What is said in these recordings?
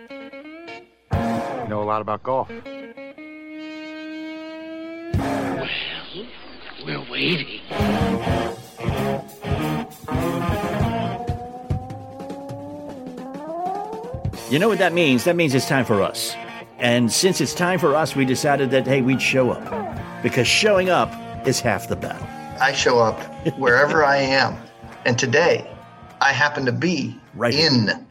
You know a lot about golf. Well, We're waiting. You know what that means? That means it's time for us. And since it's time for us, we decided that, hey, we'd show up. Because showing up is half the battle. I show up wherever I am. And today, I happen to be Right in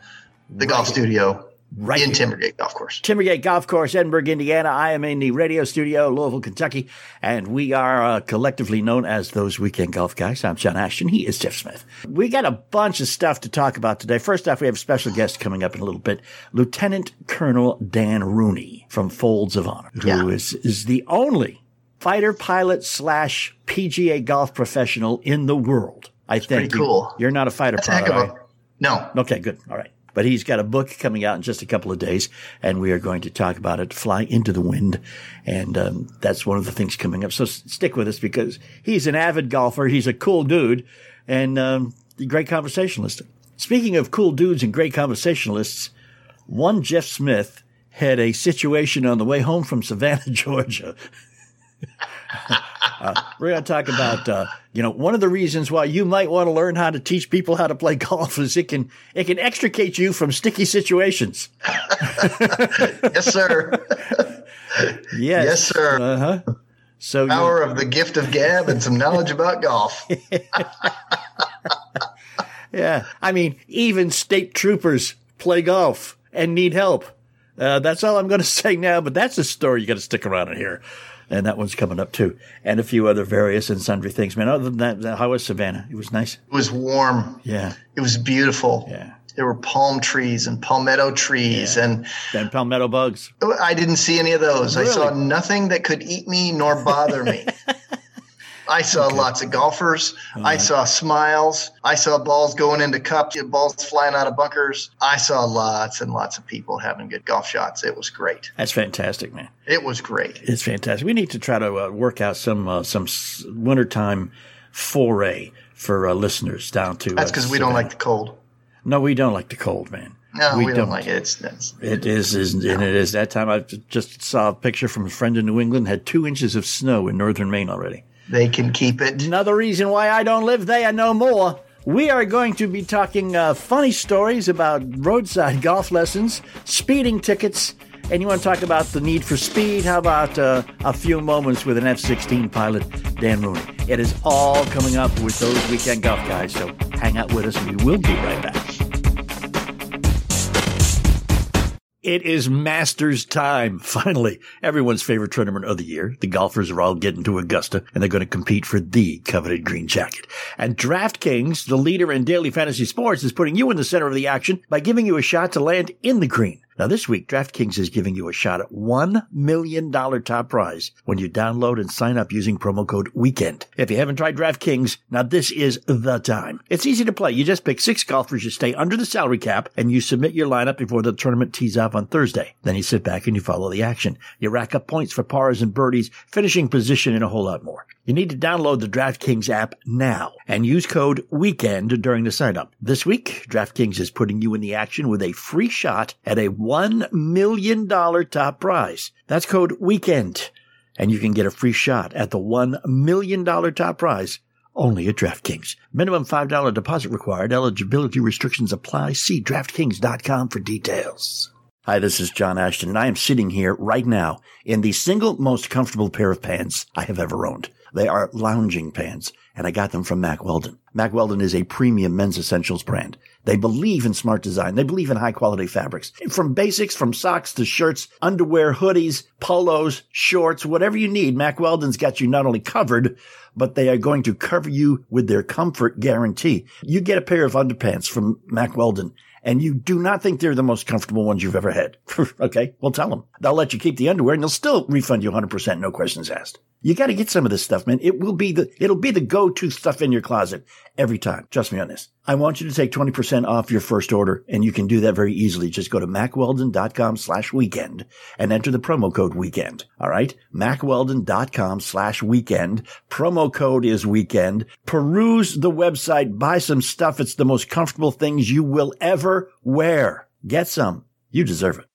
the golf studio Right in. Timbergate Golf Course. Timbergate Golf Course, Edinburgh, Indiana. I am in the radio studio, Louisville, Kentucky, and we are uh, collectively known as those weekend golf guys. I'm John Ashton. He is Jeff Smith. We got a bunch of stuff to talk about today. First off, we have a special guest coming up in a little bit, Lieutenant Colonel Dan Rooney from Folds of Honor, who is Yeah. is the only fighter pilot slash PGA golf professional in the world. I think pretty cool. You, are not a fighter That's pilot. No, Okay, good. All right. But he's got a book coming out in just a couple of days, and we are going to talk about it, Fly into the Wind. And um, that's one of the things coming up. So s- stick with us because he's an avid golfer. He's a cool dude and um, great conversationalist. Speaking of cool dudes and great conversationalists, one Jeff Smith had a situation on the way home from Savannah, Georgia. Uh, we're going to talk about, uh, you know, one of the reasons why you might want to learn how to teach people how to play golf is it can it can extricate you from sticky situations. yes, sir. Yes, Yes, sir. Uh huh. So you- Power of the gift of gab and some knowledge about golf. yeah, I mean, even state troopers play golf and need help. Uh, that's all I'm going to say now. But that's a story you got to stick around and hear. And that one's coming up too, and a few other various and sundry things. Man, other than that, how was Savannah? It was nice. It was warm. Yeah, It was beautiful. yeah. There were palm trees and palmetto trees, and And palmetto bugs. Oh, I didn't see any of those. I saw nothing that could eat me nor bother me. I saw lots of golfers. I saw smiles. I saw balls going into cups, balls flying out of bunkers. I saw lots and lots of people having good golf shots. It was great. That's fantastic, man. It was great. It's fantastic. We need to try to uh, work out some uh, some wintertime foray for uh, listeners down to. That's uh, because we don't like the cold. No, we don't like the cold, man. No, we, don't. like it. It's, it's It is, is and it is that time. I just saw a picture from a friend in New England had two inches of snow in northern Maine already. They can keep it. Another reason why I don't live there no more. We are going to be talking uh, funny stories about roadside golf lessons, speeding tickets, and you want to talk about the need for speed? How about uh, a few moments with an F 16 pilot, Dan Rooney? It is all coming up with those weekend golf guys, so hang out with us we will be right back. It is Masters time. Finally, everyone's favorite tournament of the year. The golfers are all getting to Augusta and they're going to compete for the coveted green jacket. And DraftKings, the leader in daily fantasy sports, is putting you in the center of the action by giving you a shot to land in the green. Now this week, DraftKings is giving you a shot at $1 million top prize when you download and sign up using promo code WEEKEND. If you haven't tried DraftKings, now this is the time. It's easy to play. You just pick six golfers, you stay under the salary cap, and you submit your lineup before the tournament tees off on Thursday. Then you sit back and you follow the action. You rack up points for pars and birdies, finishing position, and a whole lot more. You need to download the DraftKings app now and use code WEEKEND during the sign up. This week, DraftKings is putting you in the action with a free shot at a $1 million top prize. That's code WEEKEND. And you can get a free shot at the $1 million top prize only at DraftKings. Minimum $5 deposit required. Eligibility restrictions apply. See DraftKings.com for details. Hi, this is John Ashton, and I am sitting here right now in the single most comfortable pair of pants I have ever owned. They are lounging pants, and I got them from Mack Weldon. Mack Weldon is a premium men's essentials brand. They believe in smart design. They believe in high quality fabrics. From basics, from socks to shirts, underwear, hoodies, polos, shorts, whatever you need, Mack Weldon's got you not only covered, but they are going to cover you with their comfort guarantee. You get a pair of underpants from Mack Weldon and you do not think they're the most comfortable ones you've ever had. okay, well tell them. They'll let you keep the underwear and they'll still refund you 100%, no questions asked. You got to get some of this stuff, man. It will be the, it'll be the go-to stuff in your closet every time. Trust me on this. I want you to take 20% off your first order and you can do that very easily. Just go to mackweldon.com slash weekend and enter the promo code weekend. All right. mackweldon.com slash weekend. Promo code is weekend. Peruse the website. Buy some stuff. It's the most comfortable things you will ever wear. Get some. You deserve it.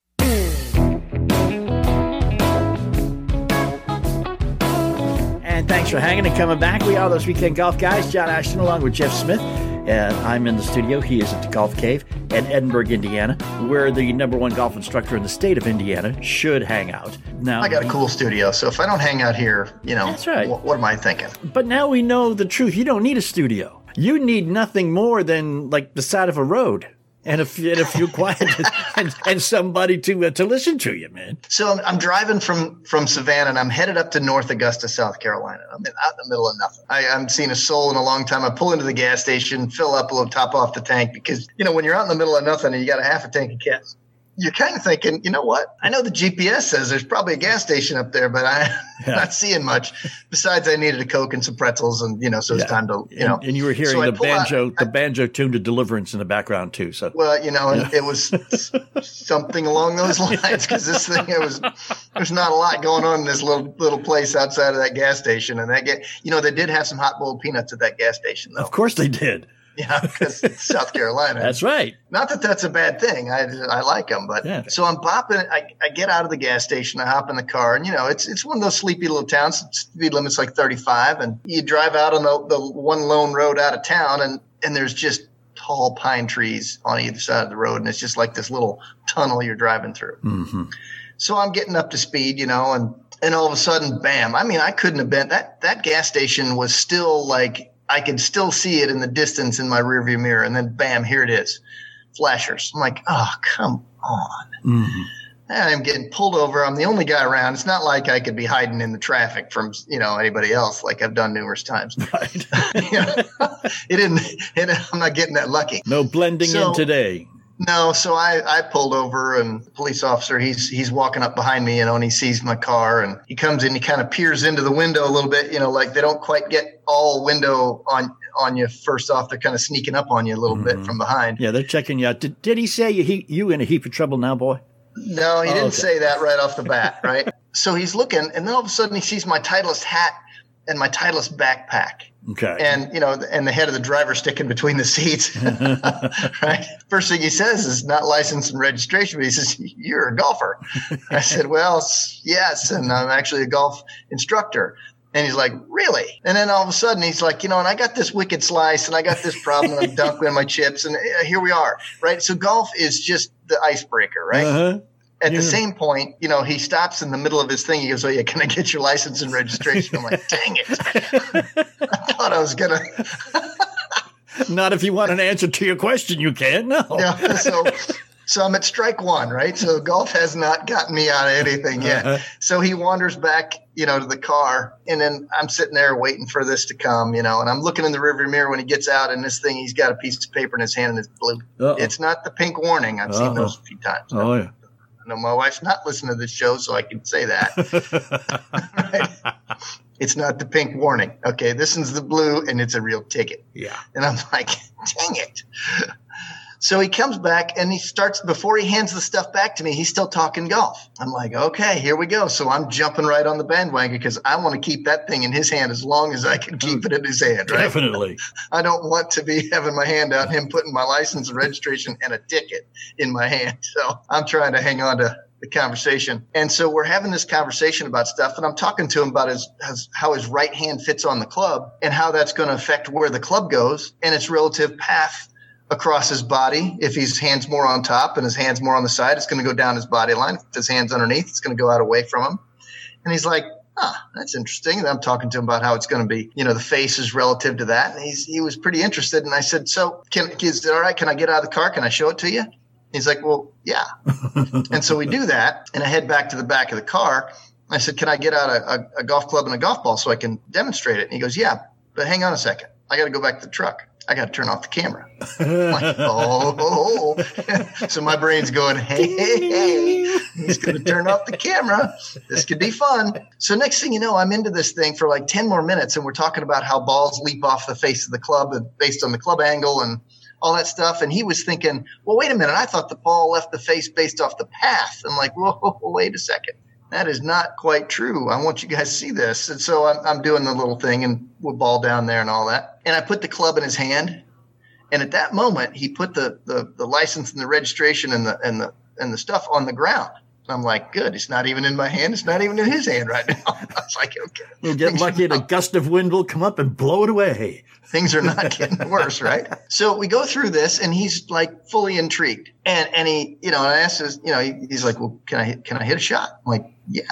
Thanks for hanging and coming back. We are those weekend golf guys. John Ashton along with Jeff Smith. And I'm in the studio. He is at the Golf Cave in Edinburgh, Indiana, where the number one golf instructor in the state of Indiana should hang out. Now I got a cool studio, so if I don't hang out here, you know, That's right. wh- what am I thinking? But now we know the truth. You don't need a studio. You need nothing more than like the side of a road and a few, and a few quiet and, and somebody to uh, to listen to you, man. So I'm, I'm driving from from Savannah and I'm headed up to North Augusta, South Carolina. I'm in, out in the middle of nothing. I haven't seen a soul in a long time. I pull into the gas station, fill up a little, top off the tank because you know when you're out in the middle of nothing and you got a half a tank of gas, you're kind of thinking, you know what? I know the GPS says there's probably a gas station up there, but I'm Yeah. not seeing much. Besides, I needed a coke and some pretzels, and you know, so it's Yeah. time to you know. and, and you were hearing So the pull out- banjo, the banjo tune to Deliverance in the background too. So Well, you know, and it was something along those lines because this thing, it was, there's not a lot going on in this little little place outside of that gas station. And that get, you know, they did have some hot boiled peanuts at that gas station, though. of course they did. Yeah, because it's South Carolina. That's right. not that that's a bad thing. I I like them, but Yeah. so I'm popping. I, I get out of the gas station. I hop in the car, and you know, it's it's one of those sleepy little towns. Speed limit's like 35, and you drive out on the the one lone road out of town, and and there's just tall pine trees on either side of the road, and it's just like this little tunnel you're driving through. hmm So I'm getting up to speed, you know, and and all of a sudden, bam! I mean, I couldn't have been that that gas station was still like I could still see it in the distance in my rearview mirror, and then bam, here it is, flashers. I'm like, oh, come on! hmm And I'm getting pulled over. I'm the only guy around. It's not like I could be hiding in the traffic from you know anybody else, like I've done numerous times. Right. You know, it didn't. It, I'm not getting that lucky. No blending So- in today. No, so I, I pulled over and the police officer he's he's walking up behind me, you know, and he sees my car and he comes in, he kind of peers into the window a little bit, you know, like they don't quite get all window on on you first off. They're kind of sneaking up on you a little Mhm. bit from behind. Yeah, they're checking you out. Did, did he say you, he, you in a heap of trouble now, boy? No, he Oh, didn't okay. say that right off the bat, right? so he's looking, and then all of a sudden he sees my Titleist hat and my Titleist backpack. Okay. and you know, and the head of the driver sticking between the seats. right. First thing he says is not license and registration, but he says, "You're a golfer." I said, "Well, yes, and I'm actually a golf instructor." And he's like, "Really?" And then all of a sudden he's like, "You know, and I got this wicked slice, and I got this problem, and I'm dunking my chips, and uh, here we are." Right. So golf is just the icebreaker, right? Uh-huh. At Yeah. the same point, you know, he stops in the middle of his thing. He goes, "Oh yeah, can I get your license and registration?" I'm like, "Dang it!" I thought I was gonna. Not if you want an answer to your question, you can't. No. Yeah, so so I'm at strike one, right? So golf has not gotten me out of anything yet. Uh-huh. So he wanders back, you know, to the car, and then I'm sitting there waiting for this to come, you know, and I'm looking in the rearview mirror when he gets out, and this thing, he's got a piece of paper in his hand, and it's blue. Uh-oh. It's not the pink warning. I've seen Uh-oh. those a few times. Oh, yeah. Know my wife's not listening to this show, so I can say that. Right? It's not the pink warning. Okay, this one's the blue, and it's a real ticket. yeah. And I'm like, dang it. So he comes back and he starts, before he hands the stuff back to me, he's still talking golf. I'm like, okay, here we go. So I'm jumping right on the bandwagon because I want to keep that thing in his hand as long as I can keep oh, it in his hand, right? Definitely. I don't want to be having my hand out, him putting my license and registration and a ticket in my hand. So I'm trying to hang on to the conversation. And so we're having this conversation about stuff, and I'm talking to him about his, his how his right hand fits on the club and how that's going to affect where the club goes and its relative path across his body. If his hands more on top and his hands more on the side, it's going to go down his body line. If his hands underneath, it's going to go out away from him. And he's like, ah, that's interesting. And I'm talking to him about how it's going to be, you know, the face is relative to that. And he's, he was pretty interested. And I said, so can, is it all right? Can I get out of the car? Can I show it to you? He's like, well, yeah. and so we do that. And I head back to the back of the car. I said, can I get out a, a, a golf club and a golf ball so I can demonstrate it? And he goes, yeah, but hang on a second. I got to go back to the truck. I got to turn off the camera. Like, oh, so my brain's going, hey, hey, hey, he's going to turn off the camera. This could be fun. So next thing you know, I'm into this thing for like 10 more minutes, and we're talking about how balls leap off the face of the club based on the club angle and all that stuff. And he was thinking, well, wait a minute. I thought the ball left the face based off the path. I'm like, whoa, whoa, whoa, wait a second. That is not quite true. I want you guys to see this. And so I'm, I'm doing the little thing and with ball down there and all that. And I put the club in his hand. And at that moment, he put the, the, the license and the registration and the, and the and the stuff on the ground. I'm like, good. It's not even in my hand. It's not even in his hand right now. I was like, okay. We'll get lucky and a gust of wind will come up and blow it away. things are not getting worse, right? So we go through this, and he's like fully intrigued, and and he, you know, and I asked, his, you know, he, he's like, well, can I hit- can I hit a shot? I'm like, yeah.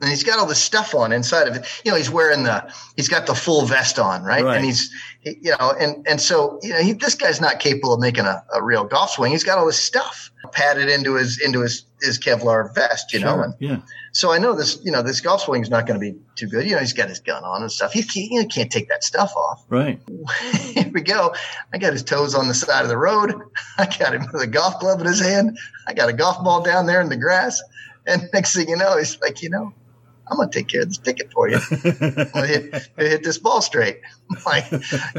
And he's got all this stuff on inside of it. You know, he's wearing the, he's got the full vest on, right? Right. And he's, he, you know, and and so you know, he, this guy's not capable of making a, a real golf swing. He's got all this stuff padded into his into his his Kevlar vest, you know. And yeah. so I know this, you know, this golf swing is not going to be too good. You know, he's got his gun on and stuff. He can't, you know, can't take that stuff off. Right. Here we go. I got his toes on the side of the road. I got him with a golf club in his hand. I got a golf ball down there in the grass. And next thing you know, he's like, you know, I'm gonna take care of this ticket for you. Hit, hit this ball straight. Like,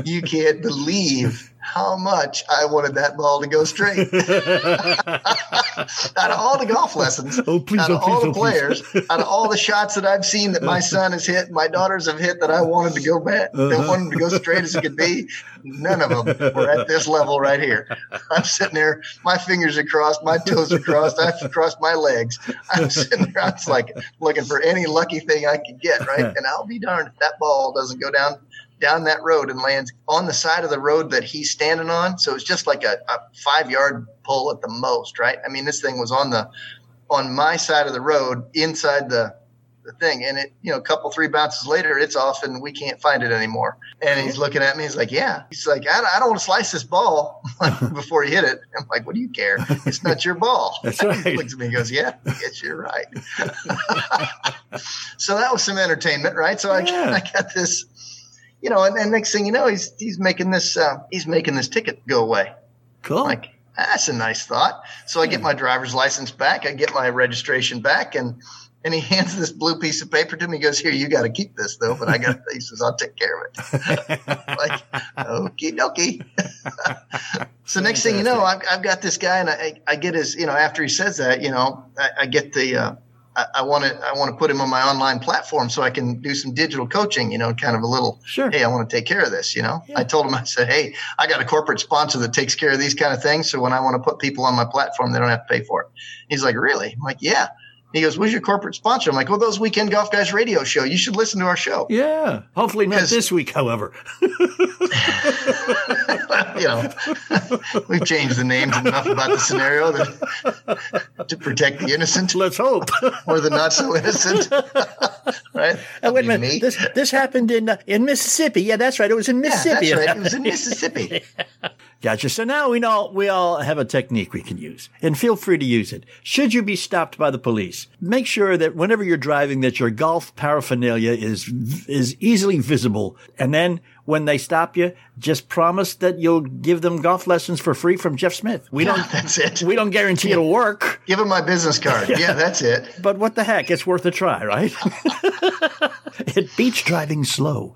you can't believe how much I wanted that ball to go straight. out of all the golf lessons, Oh, please, out oh, of all please, the oh, players, out of all the shots that I've seen that my son has hit, my daughters have hit that I wanted to go back, that Uh-huh. wanted to go straight as it could be, none of them were at this level right here. I'm sitting there, my fingers are crossed, my toes are crossed, I've crossed my legs. I'm sitting there, I was like looking for any lucky thing I could get, right? And I'll be darned if that ball doesn't go down down that road and lands on the side of the road that he's standing on. So it's just like a, a five yard pull at the most, right? I mean, this thing was on the on my side of the road inside the the thing. And it you know a couple three bounces later it's off and we can't find it anymore. And he's looking at me. He's like yeah. He's like i, I don't want to slice this ball. Before he hit it. I'm like what do you care? It's not your ball. That's he looks at me and goes yeah yes you're right. So that was some entertainment right? So I, Yeah. I got this you know and, and next thing you know he's he's making this uh, he's making this ticket go away Cool. like that's a nice thought. So I get my driver's license back, I get my registration back, and and he hands this blue piece of paper to me. He goes, "Here, you got to keep this though." But I got, he says, "I'll take care of it." like, okie dokie. so next thing you know, I've, I've got this guy, and I, I get his, you know, after he says that, you know, I, I get the. Uh, I want to I want to put him on my online platform so I can do some digital coaching, you know, kind of a little Sure. hey, I want to take care of this, you know. I told him I said, "Hey, I got a corporate sponsor that takes care of these kind of things, so when I want to put people on my platform, they don't have to pay for it." He's like, "Really?" I'm like, "Yeah." He goes, "Who's your corporate sponsor?" I'm like, "Well, those Weekend Golf Guys radio show. You should listen to our show." Yeah. Hopefully not this week, however. you know, we've changed the names enough about the scenario that, to protect the innocent Let's hope. or the not so innocent, right? Oh, wait a minute. me. This this happened in uh, in Mississippi. Yeah, that's right. It was in yeah, Mississippi. that's right. It was in Mississippi. Gotcha. So now we know we all have a technique we can use, and feel free to use it. Should you be stopped by the police, make sure that whenever you're driving, that your golf paraphernalia is is easily visible, and then when they stop you, just promise that you'll give them golf lessons for free from Jeff Smith. We Yeah, don't that's it. we don't guarantee it'll work, Give him my business card. Yeah, that's it. but what the heck? It's worth a try, right? it beats driving slow.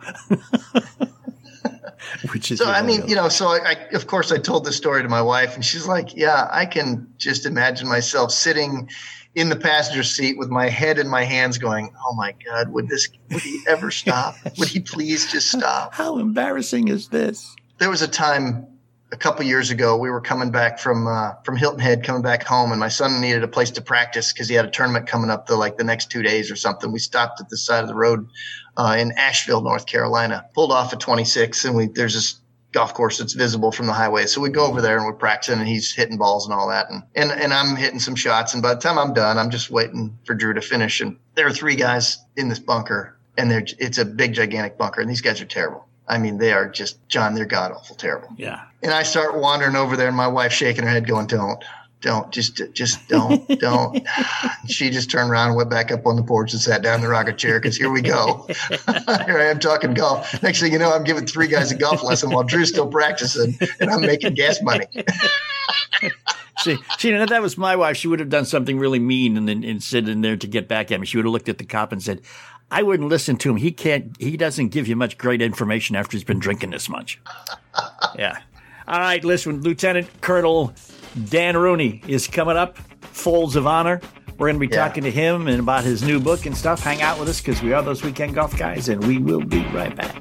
Which is So I mean, you know, so I, I of course I told this story to my wife, and she's like, "Yeah, I can just imagine myself sitting in the passenger seat with my head in my hands, going, "Oh my God, would this would he ever stop? would he please just stop?" How embarrassing is this? There was a time a couple years ago we were coming back from uh, from Hilton Head, coming back home, and my son needed a place to practice because he had a tournament coming up the like the next two days or something. We stopped at the side of the road uh, in Asheville, North Carolina, pulled off at 26, and we there's this golf course that's visible from the highway. So we go over there and we're practicing, and he's hitting balls and all that, and and and I'm hitting some shots. And by the time I'm done, I'm just waiting for Drew to finish. And there are three guys in this bunker, and they're it's a big gigantic bunker, and these guys are terrible. I mean, they are just John. They're god awful terrible. Yeah. And I start wandering over there, and my wife shaking her head, going, "Don't, don't, just, just don't, don't." she just turned around and went back up on the porch and sat down in the rocket chair because here we go. here I am talking golf. Next thing you know, I'm giving three guys a golf lesson while Drew's still practicing, and I'm making gas money. See, see, if that was my wife, she would have done something really mean and then and sit in there to get back at me. She would have looked at the cop and said, "I wouldn't listen to him. He can't. He doesn't give you much great information after he's been drinking this much." yeah. All right, listen, Lieutenant Colonel Dan Rooney is coming up. Folds of Honor. We're going to be Yeah. talking to him and about his new book and stuff. Hang out with us because we are those weekend golf guys, and we will be right back.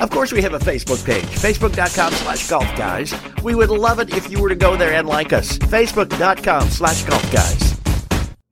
Of course, we have a Facebook page, facebook.com slash golf guys. We would love it if you were to go there and like us. Facebook.com slash golf guys.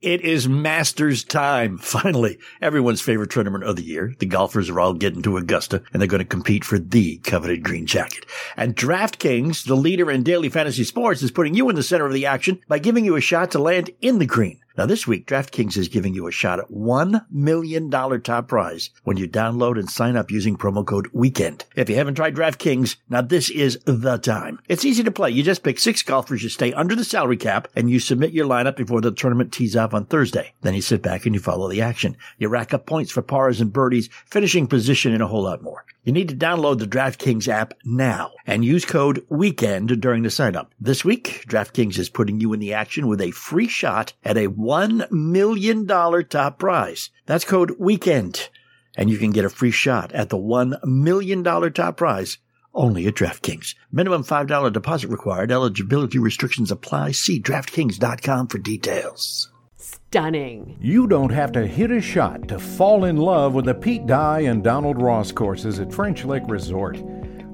It is Masters time. Finally, everyone's favorite tournament of the year. The golfers are all getting to Augusta and they're going to compete for the coveted green jacket. And DraftKings, the leader in daily fantasy sports, is putting you in the center of the action by giving you a shot to land in the green. Now this week, DraftKings is giving you a shot at $1 million top prize when you download and sign up using promo code WEEKEND. If you haven't tried DraftKings, now this is the time. It's easy to play. You just pick six golfers, you stay under the salary cap, and you submit your lineup before the tournament tees off on Thursday. Then you sit back and you follow the action. You rack up points for pars and birdies, finishing position, and a whole lot more. You need to download the DraftKings app now and use code WEEKEND during the sign up. This week, DraftKings is putting you in the action with a free shot at a $1 million top prize. That's code WEEKEND. And you can get a free shot at the $1 million top prize only at DraftKings. Minimum $5 deposit required. Eligibility restrictions apply. See DraftKings.com for details. Stunning. You don't have to hit a shot to fall in love with the Pete Dye and Donald Ross courses at French Lick Resort.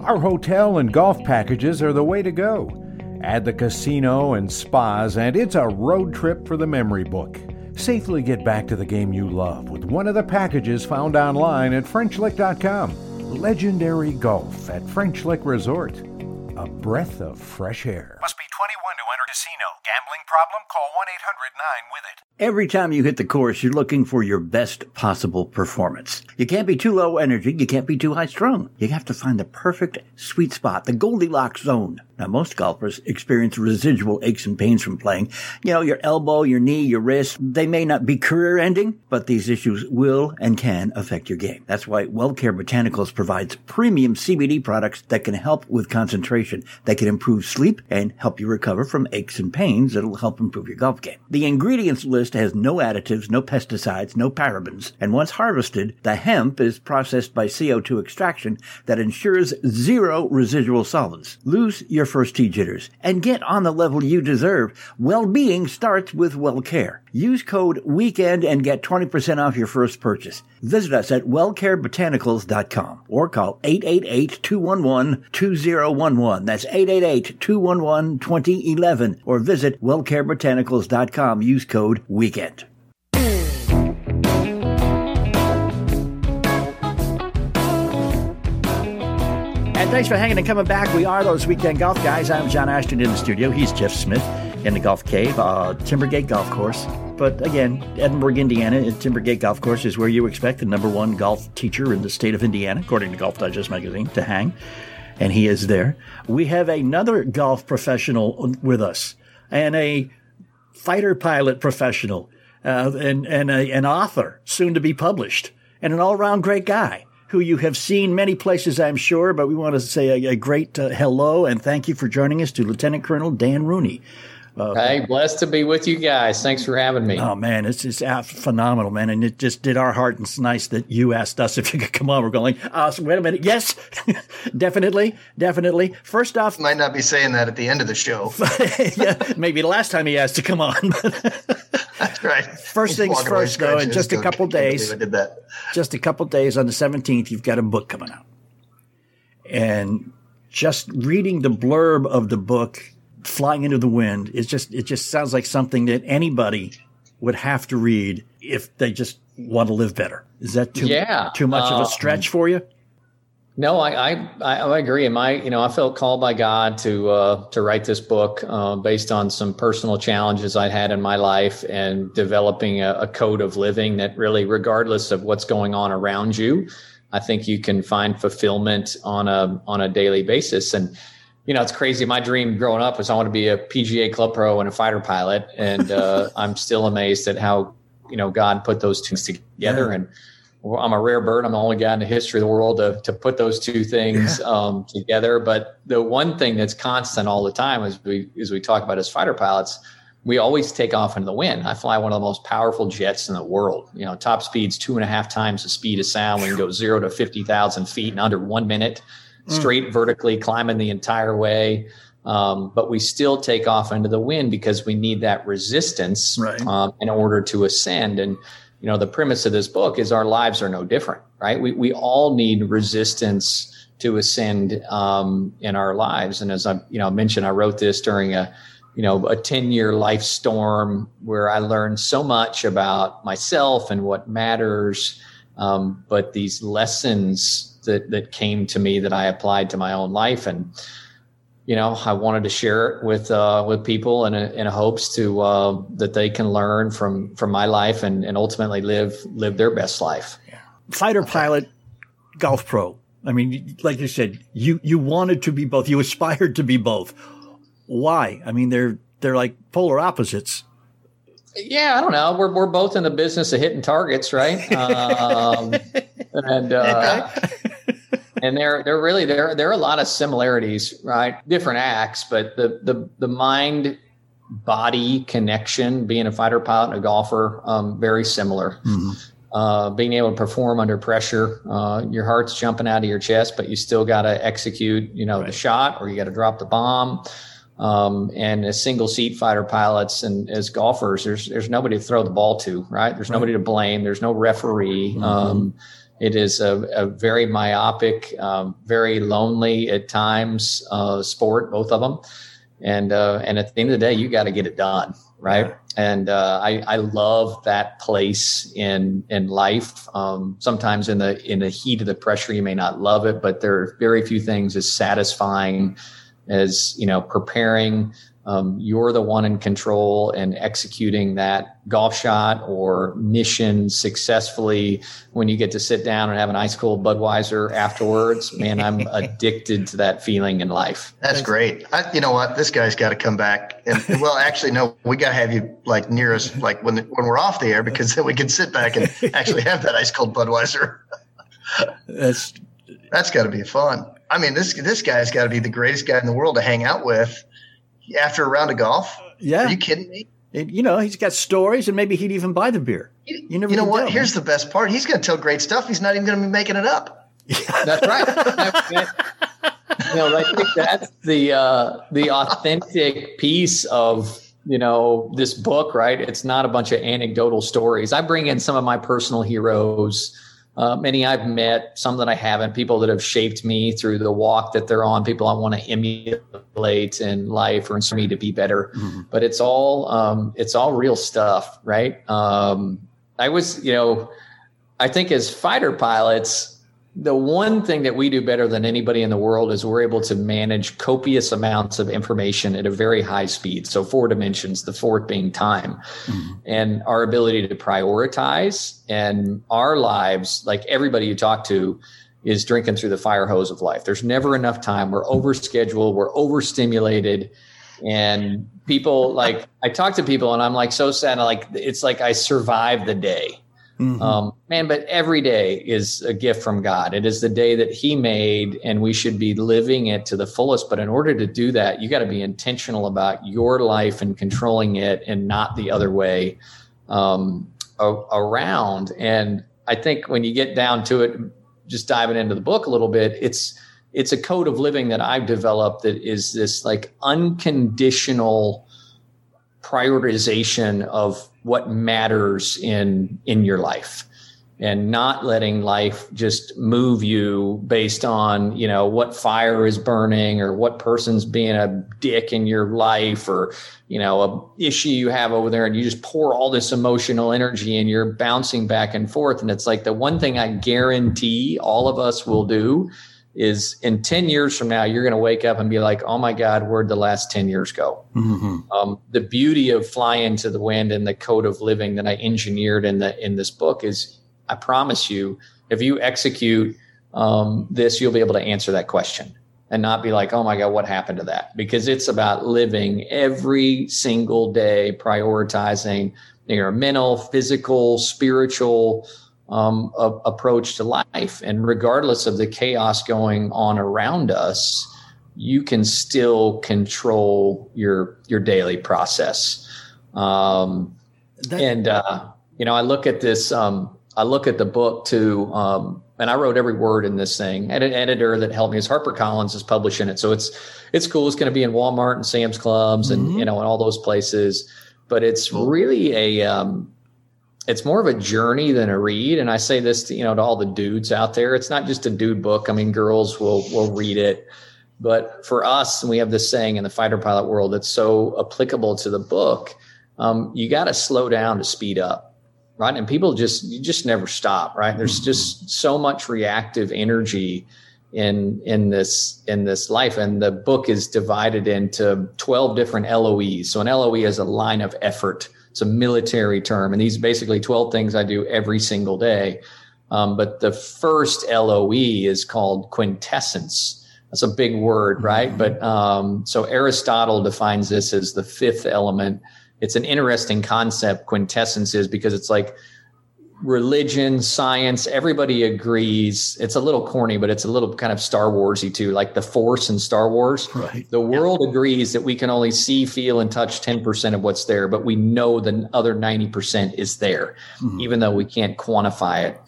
Our hotel and golf packages are the way to go. Add the casino and spas, and it's a road trip for the memory book. Safely get back to the game you love with one of the packages found online at FrenchLick.com. Legendary golf at French Lick Resort. A breath of fresh air. Must be 21 to enter casino. Gambling problem? Call 1 800 9 with it. Every time you hit the course, you're looking for your best possible performance. You can't be too low energy. You can't be too high strung. You have to find the perfect sweet spot, the Goldilocks zone. Now, most golfers experience residual aches and pains from playing. You know, your elbow, your knee, your wrist, they may not be career ending, but these issues will and can affect your game. That's why WellCare Botanicals provides premium CBD products that can help with concentration, that can improve sleep and help you recover from aches and pains that'll help improve your golf game. The ingredients list has no additives, no pesticides, no parabens, and once harvested, the hemp is processed by CO2 extraction that ensures zero residual solvents. Lose your first tee jitters and get on the level you deserve. Well-being starts with well-care. Use code WEEKEND and get 20% off your first purchase. Visit us at wellcarebotanicals.com or call 888-211-2011. That's 888-211-2011 or visit wellcarebotanicals.com. Use code WEEKEND. Thanks for hanging and coming back. We are those weekend golf guys. I'm John Ashton in the studio. He's Jeff Smith in the Golf Cave, uh, Timbergate Golf Course. But again, Edinburgh, Indiana, at Timbergate Golf Course is where you expect the number one golf teacher in the state of Indiana, according to Golf Digest magazine, to hang. And he is there. We have another golf professional with us and a fighter pilot professional uh, and, and a, an author soon to be published and an all around great guy who you have seen many places, I'm sure, but we want to say a, a great uh, hello and thank you for joining us to Lieutenant Colonel Dan Rooney. Uh, hey, blessed to be with you guys. Thanks for having me. Oh man, it's just phenomenal, man, and it just did our heart. And it's nice that you asked us if you could come on. We're going. Uh, so wait a minute. Yes, definitely, definitely. First off, might not be saying that at the end of the show. yeah, maybe the last time he asked to come on. That's right. First things first, though. In just a couple days, I did that. Just a couple days on the seventeenth, you've got a book coming out, and just reading the blurb of the book flying into the wind is just it just sounds like something that anybody would have to read if they just want to live better. Is that too yeah, too much of a stretch for you? No, I, I I agree. And my you know I felt called by God to uh, to write this book uh, based on some personal challenges I had in my life and developing a, a code of living that really, regardless of what's going on around you, I think you can find fulfillment on a on a daily basis and you know, it's crazy. My dream growing up was I want to be a PGA club pro and a fighter pilot. And uh, I'm still amazed at how, you know, God put those two together. Yeah. And I'm a rare bird. I'm the only guy in the history of the world to, to put those two things yeah. um, together. But the one thing that's constant all the time is we, as we talk about as fighter pilots, we always take off into the wind. I fly one of the most powerful jets in the world. You know, top speed's two and a half times the speed of sound. We can go zero to 50,000 feet in under one minute. Mm. straight vertically, climbing the entire way. Um, but we still take off into the wind because we need that resistance right. um, in order to ascend. And you know, the premise of this book is our lives are no different, right? We, we all need resistance to ascend um, in our lives. And as I, you know, mentioned, I wrote this during a, you know, a 10 year life storm where I learned so much about myself and what matters. Um, but these lessons that, that came to me that I applied to my own life. And, you know, I wanted to share it with, uh, with people in, a, in a hopes to, uh, that they can learn from, from my life and, and ultimately live, live their best life. Fighter pilot, golf pro. I mean, like you said, you, you wanted to be both. You aspired to be both. Why? I mean, they're, they're like polar opposites. Yeah, I don't know. We're we're both in the business of hitting targets, right? Um, and uh, and there there really there there are a lot of similarities, right? Different acts, but the the the mind body connection, being a fighter pilot and a golfer, um, very similar. Mm-hmm. Uh, being able to perform under pressure, uh, your heart's jumping out of your chest, but you still got to execute, you know, right. the shot, or you got to drop the bomb. Um, and as single seat fighter pilots and as golfers, there's there's nobody to throw the ball to, right? There's right. nobody to blame. There's no referee. Mm-hmm. Um, it is a, a very myopic, um, very lonely at times uh, sport, both of them. And uh, and at the end of the day, you got to get it done, right? And uh, I, I love that place in in life. Um, sometimes in the in the heat of the pressure, you may not love it, but there are very few things as satisfying as you know preparing um, you're the one in control and executing that golf shot or mission successfully when you get to sit down and have an ice cold budweiser afterwards. Man i'm addicted to that feeling in life. That's great. I, you know what? This guy's got to come back and well actually no we got to have you like near us like when when we're off the air because then we can sit back and actually have that ice cold budweiser. That's that's got to be fun. I mean, this this guy's got to be the greatest guy in the world to hang out with after a round of golf. Yeah, are you kidding me? It, you know, he's got stories, and maybe he'd even buy the beer. You never. You know what? Know. Here's the best part. He's going to tell great stuff. He's not even going to be making it up. That's right. you know, I think that's the uh, the authentic piece of you know this book. Right? It's not a bunch of anecdotal stories. I bring in some of my personal heroes uh, many I've met, some that I haven't, people that have shaped me through the walk that they're on, people I want to emulate in life or in me to be better. Mm-hmm. But it's all um, it's all real stuff, right? Um, I was, you know, I think as fighter pilots, the one thing that we do better than anybody in the world is we're able to manage copious amounts of information at a very high speed. So four dimensions, the fourth being time mm-hmm. and our ability to prioritize and our lives, like everybody you talk to is drinking through the fire hose of life. There's never enough time. We're overscheduled. We're overstimulated. And people like, I talk to people and I'm like so sad. Like, it's like I survived the day Mm-hmm. Um, man, but every day is a gift from God. It is the day that He made, and we should be living it to the fullest. But in order to do that, you got to be intentional about your life and controlling it, and not the other way um, around. And I think when you get down to it, just diving into the book a little bit, it's it's a code of living that I've developed that is this like unconditional prioritization of what matters in in your life. And not letting life just move you based on you know what fire is burning or what person's being a dick in your life or you know a issue you have over there. And you just pour all this emotional energy and you're bouncing back and forth. And it's like the one thing i guarantee all of us will do is in 10 years from now, you're going to wake up and be like, oh my God, where'd the last 10 years go? Mm-hmm. Um, the beauty of flying to the wind and the code of living that I engineered in the, in this book is I promise you, if you execute um, this, you'll be able to answer that question and not be like, oh my God, what happened to that? Because it's about living every single day, prioritizing your mental, physical, spiritual, um, a, approach to life. And regardless of the chaos going on around us, you can still control your your daily process. Um, that, and uh, you know, I look at this. Um, I look at the book too, um, and I wrote every word in this thing. And an editor that helped me is Harper Collins is publishing it, so it's it's cool. It's going to be in Walmart and Sam's Clubs, and mm-hmm. you know, and all those places. But it's really a um, it's more of a journey than a read. And I say this to, you know, to all the dudes out there. It's not just a dude book. I mean, girls will, will read it. But for us, and we have this saying in the fighter pilot world that's so applicable to the book, um, you got to slow down to speed up. Right. And people just, you just never stop. Right. There's mm-hmm. just so much reactive energy in in this in this life and the book is divided into 12 different LOEs so an LOE is a line of effort it's a military term and these basically 12 things I do every single day. Um, but the first LOE is called quintessence. That's a big word right? Mm-hmm. but um, so Aristotle defines this as the fifth element. It's an interesting concept quintessence is because it's like religion, science, everybody agrees. It's a little corny, but it's a little kind of Star Warsy too, like the Force in Star Wars. Right. The world yeah. agrees that we can only see, feel, and touch 10% of what's there, but we know the other 90% is there, mm-hmm. even though we can't quantify it.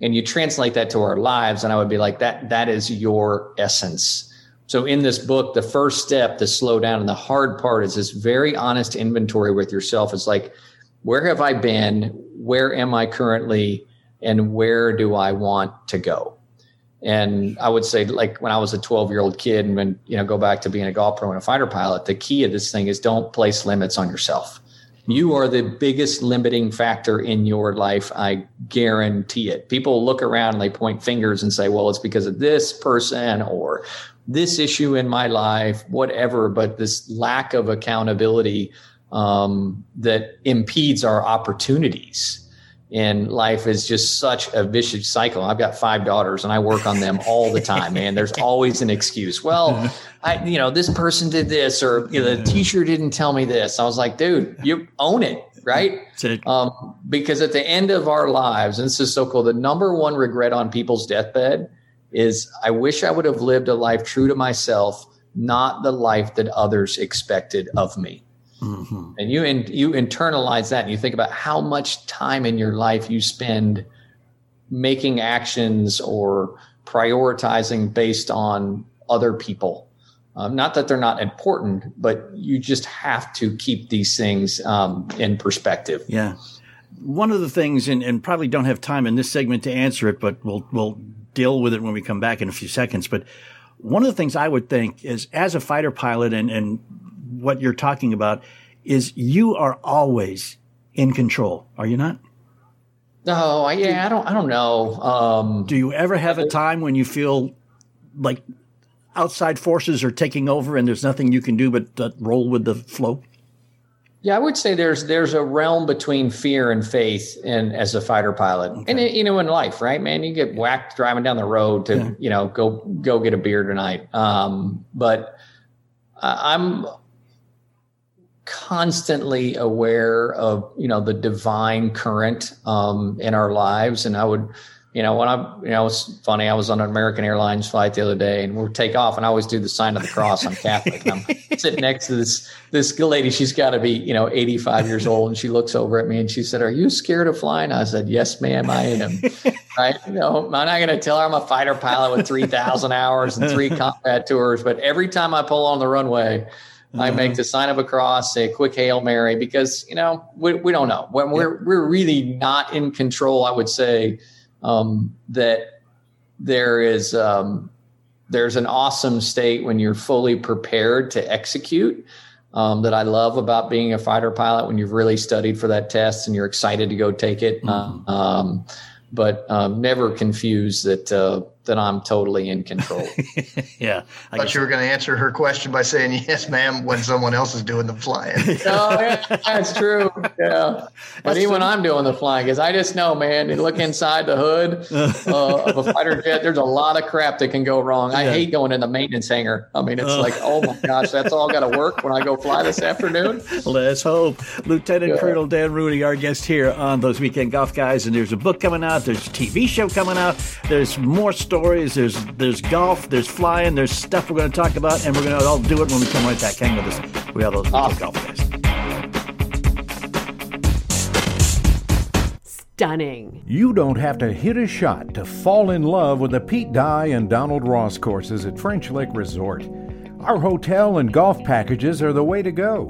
And you translate that to our lives, and I would be like, that that is your essence. So in this book, the first step to slow down and the hard part is this very honest inventory with yourself. It's like, where have I been? Where am I currently? And where do I want to go? And I would say, like when I was a 12 year old kid, and when you know, go back to being a golf pro and a fighter pilot, the key of this thing is don't place limits on yourself. You are the biggest limiting factor in your life. I guarantee it. People look around and they point fingers and say, well, it's because of this person or this issue in my life, whatever. But this lack of accountability um, that impedes our opportunities And life is just such a vicious cycle. I've got five daughters and I work on them all the time, man. There's always an excuse. Well, I, you know, this person did this or you know, the teacher didn't tell me this. I was like, dude, you own it, right? Um, because at the end of our lives, and this is so cool, the number one regret on people's deathbed is I wish I would have lived a life true to myself, not the life that others expected of me. Mm-hmm. And you in, you internalize that and you think about how much time in your life you spend making actions or prioritizing based on other people. Um, not that they're not important, but you just have to keep these things um, in perspective. Yeah. One of the things, and, and probably don't have time in this segment to answer it, but we'll we'll deal with it when we come back in a few seconds. But one of the things I would think is, as a fighter pilot, and and what you're talking about is you are always in control, are you not? No, yeah, I don't. I don't know. Um, Do you ever have a time when you feel like outside forces are taking over and there's nothing you can do but uh, roll with the flow? Yeah, I would say there's there's a realm between fear and faith, in as a fighter pilot, okay. and you know, in life, right, man, you get whacked driving down the road to yeah. you know go go get a beer tonight. Um, but I'm constantly aware of you know the divine current um, in our lives. And i would you know when i you know it's funny i was on an american airlines flight the other day and we'll take off and i always do the sign of the cross i'm catholic. I'm sitting next to this this lady she's got to be you know 85 years old. And she looks over at me and she said are you scared of flying? I said yes ma'am i am. Right you know i'm not going to tell her i'm a fighter pilot with 3000 hours and three combat tours but every time i pull on the runway Mm-hmm. I make the sign of a cross, say a quick Hail Mary, because, you know, we, we don't know. When we're, we're really not in control, I would say um, that there is, um, there's an awesome state when you're fully prepared to execute. Um, that I love about being a fighter pilot when you've really studied for that test and you're excited to go take it. Mm-hmm. Um, but um, never confuse that uh, that I'm totally in control. yeah. I thought you were going to answer her question by saying yes, ma'am, when someone else is doing the flying. oh, yeah, that's true. Yeah. But even when I'm doing the flying, because I just know, man, you look inside the hood uh, of a fighter jet, there's a lot of crap that can go wrong. I yeah. hate going in the maintenance hangar. I mean, it's like, oh my gosh, that's all got to work when I go fly this afternoon. Let's hope. Lieutenant yeah. Colonel Dan Rooney, our guest here on those Weekend Golf Guys. And there's a book coming out, there's a TV show coming out, there's more stories stories. There's there's golf. There's flying. There's stuff we're going to talk about, and we're going to all do it when we come right back. Hang with us. We have those awesome. golf guys. Stunning. You don't have to hit a shot to fall in love with the Pete Dye and Donald Ross courses at French Lick Resort. Our hotel and golf packages are the way to go.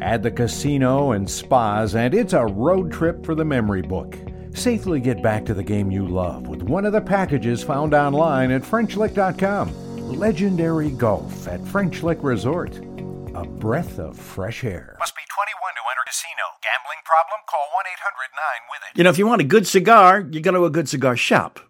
Add the casino and spas, and it's a road trip for the memory book. Safely get back to the game you love with one of the packages found online at FrenchLick.com. Legendary Golf at French Lick Resort. A breath of fresh air. Must be 21 to enter casino. Gambling problem? Call 1 800 9 with it. You know, if you want a good cigar, you go to a good cigar shop.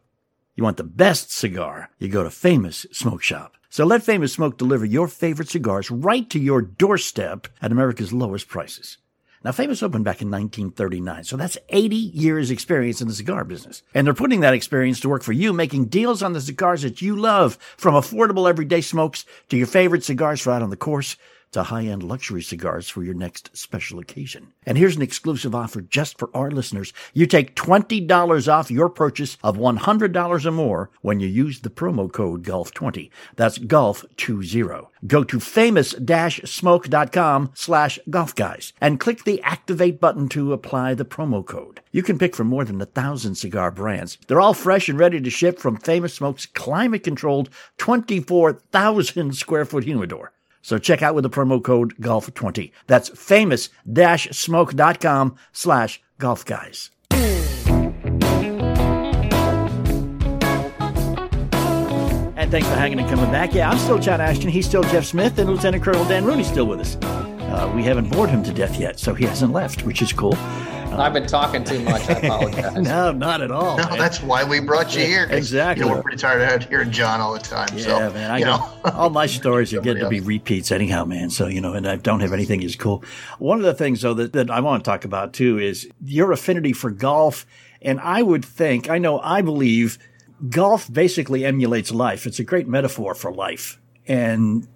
You want the best cigar, you go to Famous Smoke Shop. So let Famous Smoke deliver your favorite cigars right to your doorstep at America's lowest prices. Now, Famous opened back in 1939, so that's 80 years experience in the cigar business. And they're putting that experience to work for you, making deals on the cigars that you love, from affordable everyday smokes to your favorite cigars out on the course to high-end luxury cigars for your next special occasion. And here's an exclusive offer just for our listeners. You take $20 off your purchase of $100 or more when you use the promo code GOLF20. That's GOLF20. Go to famous-smoke.com slash golf guys and click the activate button to apply the promo code. You can pick from more than a thousand cigar brands. They're all fresh and ready to ship from Famous Smoke's climate controlled 24,000 square foot humidor. So check out with the promo code GOLF20. That's famous-smoke.com slash golf guys. And thanks for hanging and coming back. Yeah, I'm still John Ashton. He's still Jeff Smith, and Lieutenant Colonel Dan Rooney's still with us. Uh, we haven't bored him to death yet, so he hasn't left, which is cool. I've been talking too much. I apologize. No, not at all. No, man. that's why we brought you here. Exactly. You know, we're pretty tired of hearing John all the time. Yeah, so, man. I you know know. all my stories are Somebody getting to be repeats anyhow, man. So you know, and I don't have anything as cool. One of the things though that, that I want to talk about too is your affinity for golf, and I would think, I know, I believe, golf basically emulates life. It's a great metaphor for life, and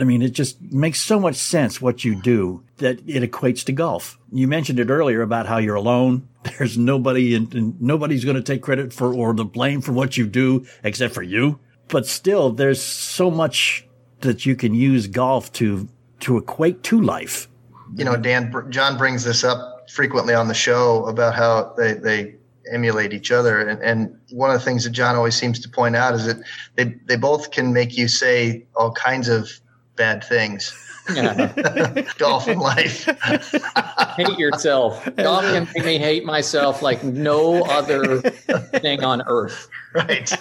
I mean, it just makes so much sense what you do that it equates to golf. You mentioned it earlier about how you're alone. There's nobody and, nobody's going to take credit for or the blame for what you do except for you. But still, there's so much that you can use golf to, to equate to life. you know, Dan, John brings this up frequently on the show about how they, they emulate each other. And, and one of the things that John always seems to point out is that they, they both can make you say all kinds of bad things. Yeah. Golf and life. hate yourself. Golf can make me hate myself like no other thing on earth. right.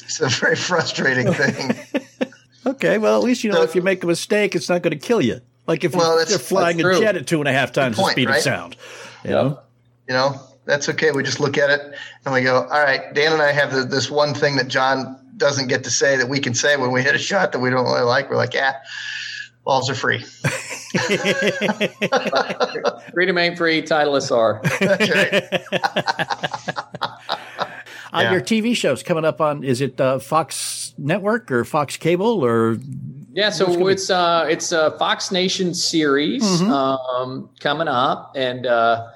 It's a very frustrating thing. Okay. Well, at least you know if you make a mistake, it's not going to kill you. Like if Well, you're, flying a jet at two and a half times point, the speed right? of sound. You know? You know, that's okay. We just look at it and we go, all right, Dan and I have the, this one thing that John doesn't get to say that we can say when we hit a shot that we don't really like. We're like, yeah, balls are free. Freedom ain't free, Titleist are. That's right. On Yeah. your TV shows coming up on, is it uh, Fox Network or Fox Cable or Yeah, so it's uh it's a Fox Nation series Mm-hmm. um coming up and uh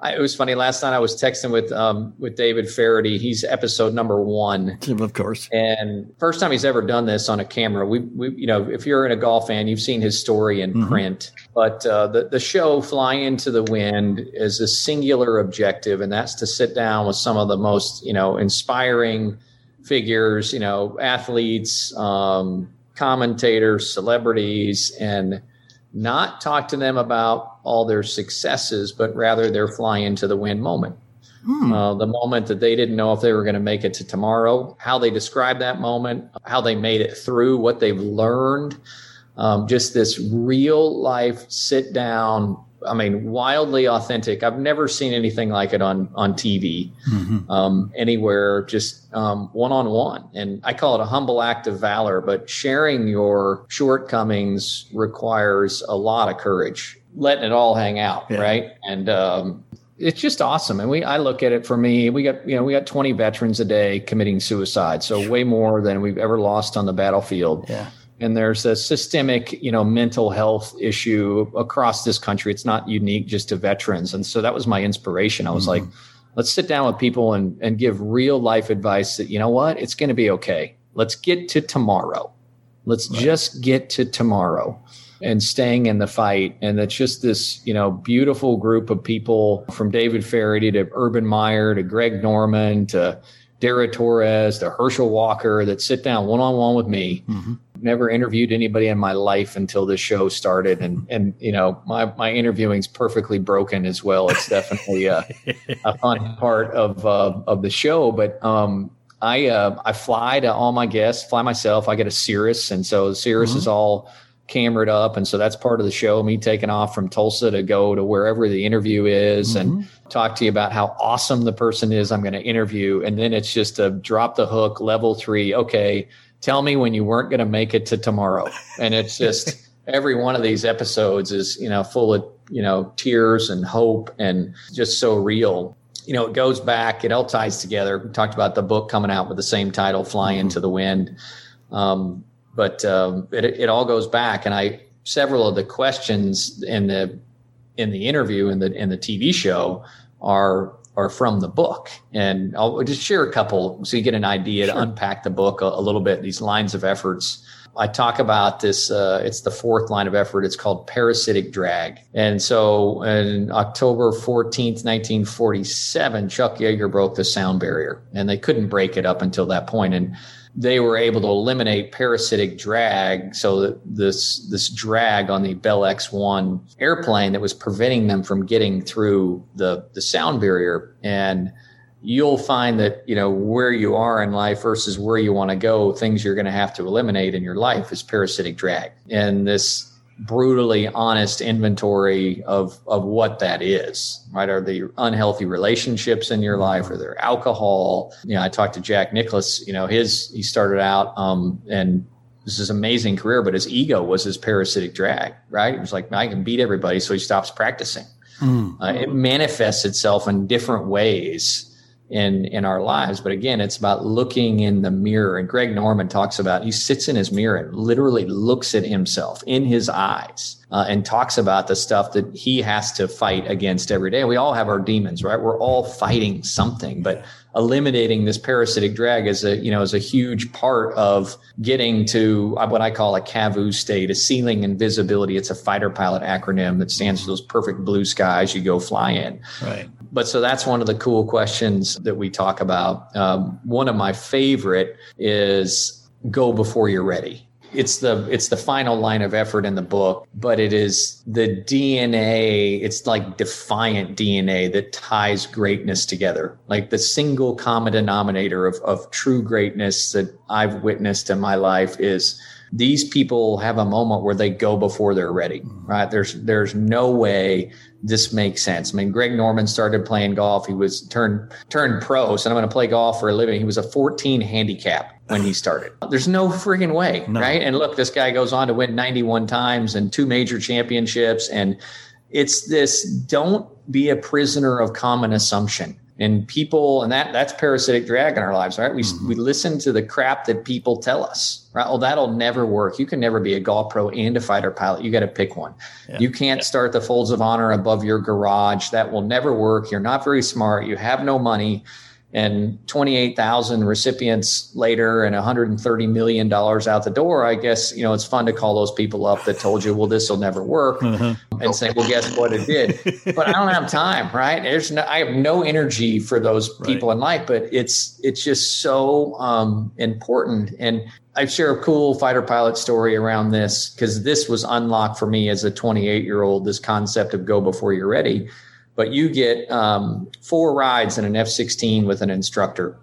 I, it was funny last night I was texting with um with David Feherty. He's episode number 1 of course? and first time he's ever done this on a camera. We we you know, if you're in a golf fan, you've seen his story in print. But uh the the show Fly into the Wind is a singular objective and that's to sit down with some of the most, you know, inspiring figures, you know, athletes, um, commentators, celebrities, and not talk to them about all their successes, but rather their fly into the wind moment. Uh, the moment that they didn't know if they were going to make it to tomorrow, how they describe that moment, how they made it through, what they've learned. Um, just this real life sit down. I mean, wildly authentic. I've never seen anything like it on on TV um, anywhere, just one on one. And I call it a humble act of valor, but sharing your shortcomings requires a lot of courage, letting it all hang out, Yeah. right? And um, it's just awesome. And we, I look at it for me, we got, you know, we got 20 veterans a day committing suicide. So way more than we've ever lost on the battlefield Yeah. And there's a systemic you know mental health issue across this country. It's not unique just to veterans. And so that was my inspiration. I was like mm-hmm. let's sit down with people and, and give real life advice that you know what? It's going to be okay. Let's get to tomorrow. Let's just get to tomorrow and staying in the fight. And it's just this you know beautiful group of people from david Feherty to urban meyer to greg norman to Dara Torres, to Herschel Walker that sit down one on one with me mm-hmm. Never interviewed anybody in my life until the show started. And, and, you know, my, my interviewing's perfectly broken as well. It's definitely a, a fun part of, uh, of the show. But, um, I, uh, I fly to all my guests, fly myself. I get a Cirrus. And so Cirrus mm-hmm. is all, cameraed up. And so that's part of the show, me taking off from Tulsa to go to wherever the interview is mm-hmm. and talk to you about how awesome the person is I'm going to interview. And then it's just a drop the hook level three. Okay. Tell me when you weren't going to make it to tomorrow. And it's just every one of these episodes is, you know, full of, you know, tears and hope and just so real. You know, it goes back, it all ties together. We talked about the book coming out with the same title, Fly mm-hmm. into the Wind. Um, but um, it, it all goes back. And I several of the questions in the in the interview in the in the TV show are are from the book. And I'll just share a couple so you get an idea sure. to unpack the book a, a, little bit. These lines of efforts. I talk about this. Uh, it's the fourth line of effort. It's called parasitic drag. And so, in October fourteenth, nineteen forty-seven, Chuck Yeager broke the sound barrier, and they couldn't break it up until that point. And they were able to eliminate parasitic drag. So this, this drag on the Bell X1 airplane that was preventing them from getting through the, the sound barrier. And you'll find that, you know, where you are in life versus where you want to go, things you're going to have to eliminate in your life is parasitic drag. And this brutally honest inventory of of what that is right? Are the unhealthy relationships in your life? Or there alcohol? You know i talked to jack nicklaus you know his he started out um and this is amazing career but his ego was his parasitic drag right? It was like i can beat everybody so he stops practicing. Mm. uh, it manifests itself in different ways in in our lives but again it's about looking in the mirror and greg norman talks about he sits in his mirror and literally looks at himself in his eyes uh, and talks about the stuff that he has to fight against every day we all have our demons right we're all fighting something but eliminating this parasitic drag is a you know is a huge part of getting to what I call a CAVU state, a ceiling and visibility. It's a fighter pilot acronym that stands for those perfect blue skies you go fly in. Right. But so that's one of the cool questions that we talk about. Um, one of my favorite is go before you're ready. It's the it's the final line of effort in the book but it is the dna it's like defiant dna that ties greatness together. Like the single common denominator of, of true greatness that i've witnessed in my life is these people have a moment where they go before they're ready right? There's there's no way this makes sense. I mean, Greg Norman started playing golf. He was turned turned pro, so I'm going to play golf for a living. He was a 14 handicap when he started. There's no freaking way, no. right? And look, this guy goes on to win 91 times and two major championships, and it's this: don't be a prisoner of common assumption and people and that that's parasitic drag in our lives right? We, mm-hmm. we listen to the crap that people tell us right? Well that'll never work. You can never be a golf pro and a fighter pilot. You got to pick one. Yeah. you can't yeah. start the folds of honor above your garage. That will never work. You're not very smart. You have no money and 28,000 recipients later and 130 million dollars out the door I guess you know it's fun to call those people up that told you well this will never work mm-hmm. and say well guess what it did but I don't have time right there's no I have no energy for those people right. in life but it's it's just so um, important and I share a cool fighter pilot story around this because this was unlocked for me as a 28 year old this concept of go before you're ready but you get um, four rides in an F 16 with an instructor.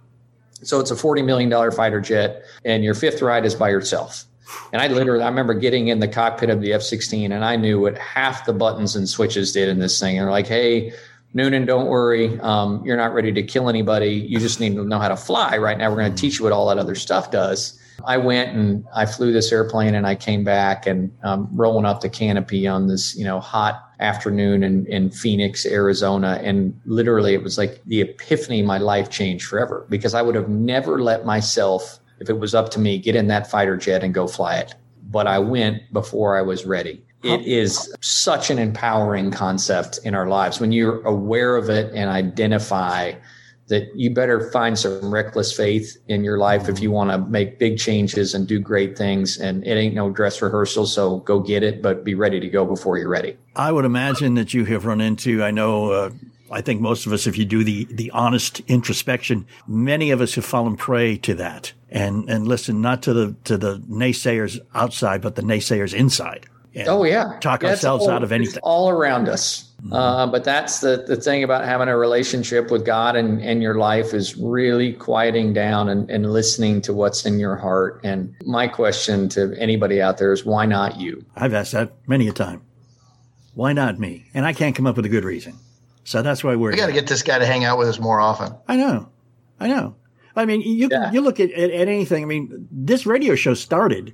So it's a $40 million fighter jet, and your fifth ride is by yourself. And I literally, I remember getting in the cockpit of the F 16 and I knew what half the buttons and switches did in this thing. And they're like, hey, Noonan, don't worry. Um, you're not ready to kill anybody. You just need to know how to fly right now. We're going to teach you what all that other stuff does. I went and I flew this airplane and I came back and um, rolling up the canopy on this, you know, hot afternoon in, in Phoenix, Arizona. And literally it was like the epiphany my life changed forever because I would have never let myself, if it was up to me, get in that fighter jet and go fly it. But I went before I was ready. It is such an empowering concept in our lives when you're aware of it and identify that you better find some reckless faith in your life if you want to make big changes and do great things. And it ain't no dress rehearsal, so go get it, but be ready to go before you're ready. I would imagine that you have run into, I know, uh, I think most of us, if you do the, the honest introspection, many of us have fallen prey to that and, and listen not to the, to the naysayers outside, but the naysayers inside. Oh yeah, Talk Yeah, ourselves all- out of anything. Mm-hmm. all around us. Uh, but that's the the thing about having a relationship with God and and your life is really quieting down and, and listening to what's in your heart. And my question to anybody out there is, why not you? I've asked that many a time. Why not me? And I can't come up with a good reason. So that's why we're We got to get this guy to hang out with us more often. I know. I know. I mean, you Yeah. you look at, at, at anything. I mean, this radio show started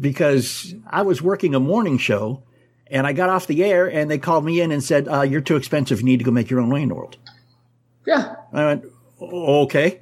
because I was working a morning show and I got off the air and they called me in and said, uh, you're too expensive. You need to go make your own way in the world. Yeah, I went, okay.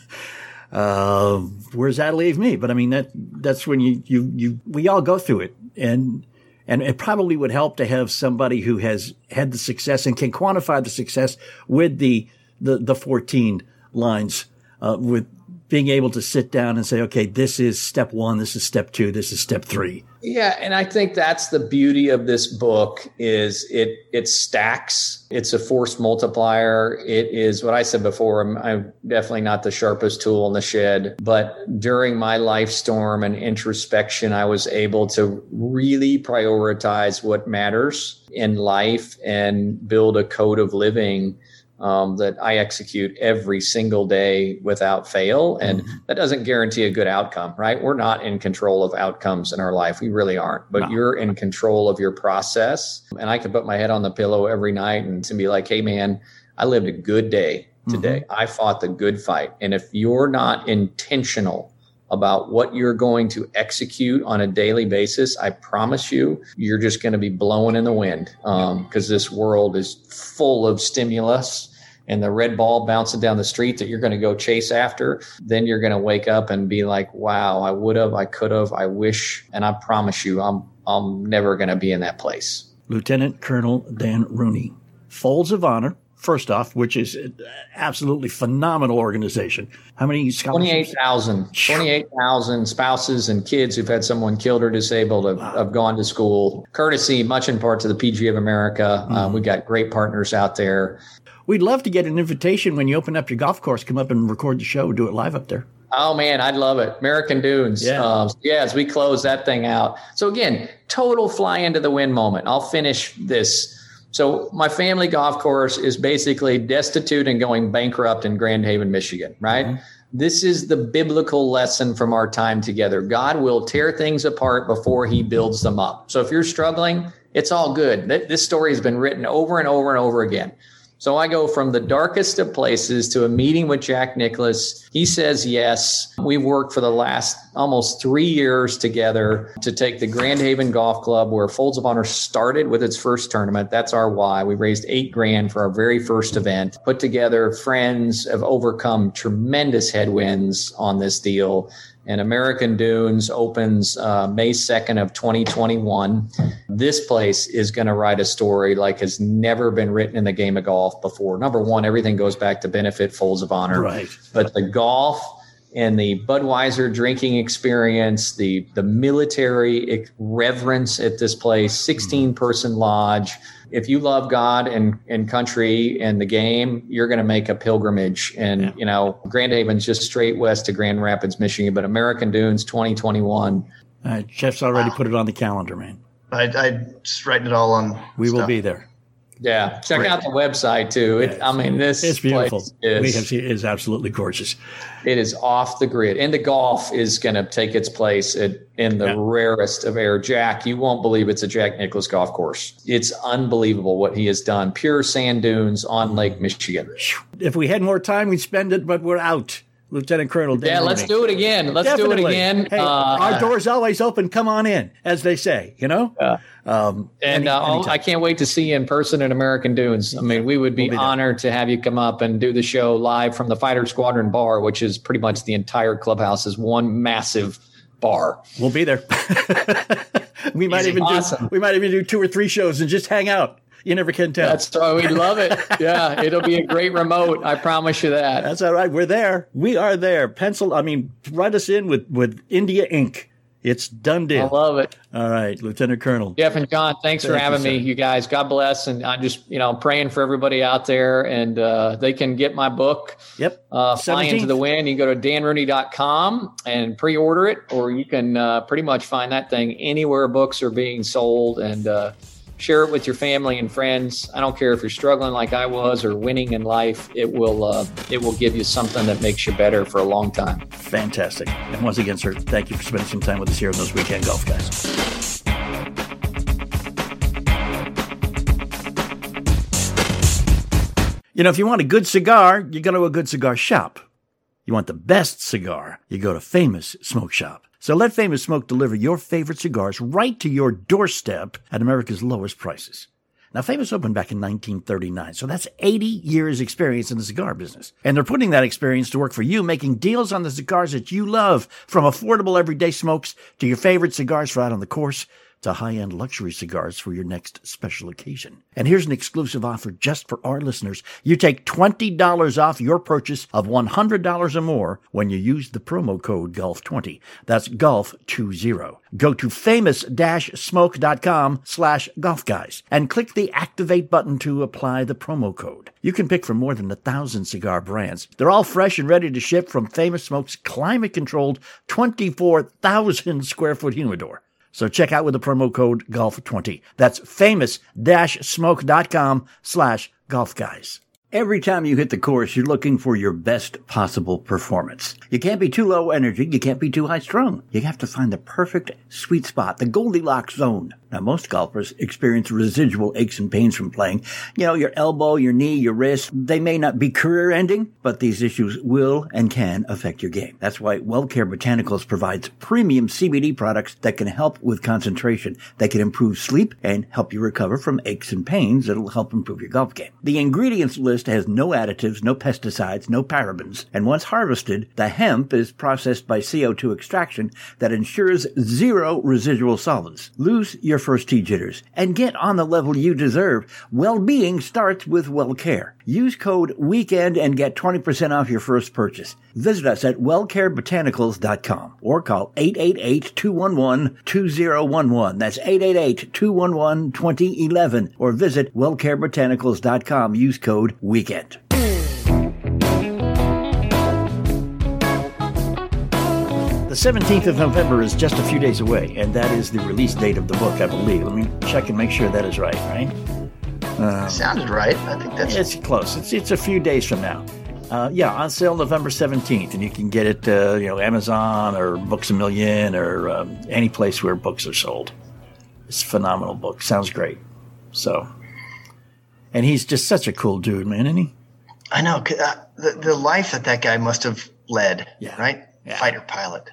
uh, where's that leave me? But I mean, that, that's when you, you, you, we all go through it. And, and it probably would help to have somebody who has had the success and can quantify the success with the, the, the 14 lines, uh, with being able to sit down and say, okay, this is step one. This is step two. This is step three. Yeah, and I think that's the beauty of this book is it it stacks. It's a force multiplier. It is what I said before. I'm, I'm definitely not the sharpest tool in the shed, but during my life storm and introspection, I was able to really prioritize what matters in life and build a code of living um, that I execute every single day without fail. And that doesn't guarantee a good outcome, right? We're not in control of outcomes in our life. We really aren't, but No. you're in control of your process. And I can put my head on the pillow every night and to be like, hey, man, I lived a good day today. I fought the good fight. And if you're not intentional, about what you're going to execute on a daily basis, I promise you, you're just going to be blowing in the wind um, because this world is full of stimulus and the red ball bouncing down the street that you're going to go chase after. Then you're going to wake up and be like, wow, I would have, I could have, I wish. And I promise you, I'm, I'm never going to be in that place. Lieutenant Colonel Dan Rooney. Folds of Honor, first off, which is an absolutely phenomenal organization. How many scholarships? 28,000 28,000 spouses and kids who've had someone killed or disabled have, have gone to school. Courtesy, much in part to the PGA of America. Uh, we've got great partners out there. We'd love to get an invitation when you open up your golf course, come up and record the show, do it live up there. Oh man, I'd love it. American Dunes. Yeah. Um, yeah, as we close that thing out. So again, total fly into the wind moment. I'll finish this. So my family golf course is basically destitute and going bankrupt in Grand Haven, Michigan, right? Mm-hmm. This is the biblical lesson from our time together. God will tear things apart before he builds them up. So if you're struggling, it's all good. This story has been written over and over and over again. So I go from the darkest of places to a meeting with Jack Nicklaus. He says yes. We've worked for the last almost three years together to take the Grand Haven Golf Club, where Folds of Honor started with its first tournament. That's our why. We raised eight grand for our very first event. Put together friends have overcome tremendous headwinds on this deal. And American Dunes opens uh, May 2nd of 2021. This place is going to write a story like has never been written in the game of golf before. Number one, everything goes back to benefit Folds of Honor. Right. But the golf and the Budweiser drinking experience, the the military reverence at this place, 16 person lodge. If you love God and, and country and the game, you're going to make a pilgrimage. And, you know, Grand Haven's just straight west to Grand Rapids, Michigan, but American Dunes 2021. Uh, Jeff's already put it on the calendar, man. I, I just writing it all on. We will be there. Yeah. Check out the website too. It, I mean, this It's beautiful. We is, it is absolutely gorgeous. it is off the grid. And the golf is going to take its place at, in the Yeah. rarest of air. Jack, you won't believe it's a Jack Nicklaus golf course. It's unbelievable what he has done. Pure sand dunes on Lake Michigan. If we had more time, we'd spend it, but we're out. Lieutenant Colonel Dan Yeah, let's do it again. Let's do it again. Hey, Uh, our door's always open. Come on in, as they say, you know? Um, And any- uh. I can't wait to see you in person at American Dunes. I mean, we would be, We'll be there. honored to have you come up and do the show live from the Fighter Squadron Bar, which is pretty much the entire clubhouse is one massive bar. We'll be there. we might Easy. even Awesome. do we might even do two or three shows and just hang out. You never can tell. That's why we love it. Yeah, it'll be a great remote. I promise you that. That's all right. We're there. We are there. Pencil. I mean, write us in with with India ink It's done I love it. All right, Lieutenant Colonel. Jeff and John, thanks for Thank you, having me, you guys. God bless. And I'm just, you know, praying for everybody out there. And uh, they can get my book, Yep. uh, Fly into the Wind. You can go to danrooney.com and pre order it, or you can uh, pretty much find that thing anywhere books are being sold and uh, share it with your family and friends. I don't care if you're struggling like I was or winning in life, it will, uh, it will give you something that makes you better for a long time. Fantastic. And once again, sir, thank you for spending some time with us here on those weekend golf guys. You know, if you want a good cigar, you go to a good cigar shop. You want the best cigar, you go to Famous Smoke Shop. So let Famous Smoke deliver your favorite cigars right to your doorstep at America's lowest prices. Now, Famous opened back in 1939, so that's 80 years experience in the cigar business. And they're putting that experience to work for you, making deals on the cigars that you love, from affordable everyday smokes to your favorite cigars for out on the course to high-end luxury cigars for your next special occasion. And here's an exclusive offer just for our listeners. You take $20 off your purchase of $100 or more when you use the promo code GOLF20. That's GOLF20. Go to famous-smoke.com slash golf guys and click the activate button to apply the promo code. You can pick from more than a thousand cigar brands. They're all fresh and ready to ship from Famous Smoke's climate controlled 24,000 square foot humidor. So check out with the promo code GOLF20. That's famous-smoke.com slash golf guys. Every time you hit the course, you're looking for your best possible performance. You can't be too low energy. You can't be too high strung. You have to find the perfect sweet spot, the Goldilocks zone. Now, most golfers experience residual aches and pains from playing. You know, your elbow, your knee, your wrist, they may not be career ending, but these issues will and can affect your game. That's why WellCare Botanicals provides premium CBD products that can help with concentration, that can improve sleep and help you recover from aches and pains that'll help improve your golf game. The ingredients list has no additives, no pesticides, no parabens, and once harvested, the hemp is processed by CO2 extraction that ensures zero residual solvents. Lose your first tee jitters and get on the level you deserve. Well-being starts with well care. Use code WEEKEND and get 20% off your first purchase. Visit us at wellcarebotanicals.com or call 888-211-2011. That's 888-211-2011 or visit wellcarebotanicals.com. Use code WEEKEND. 17th of November is just a few days away, and that is the release date of the book, I believe. Let me check and make sure that is right, right? Sounded right. I think that's It's close. It's it's a few days from now. Uh, yeah, on sale November seventeenth, and you can get it, uh, you know, Amazon or Books a Million or um, any place where books are sold. It's a phenomenal book. Sounds great. So, and he's just such a cool dude, man, isn't he? I know. uh, the the life that that guy must have led. Yeah. Right. Yeah. Fighter pilot.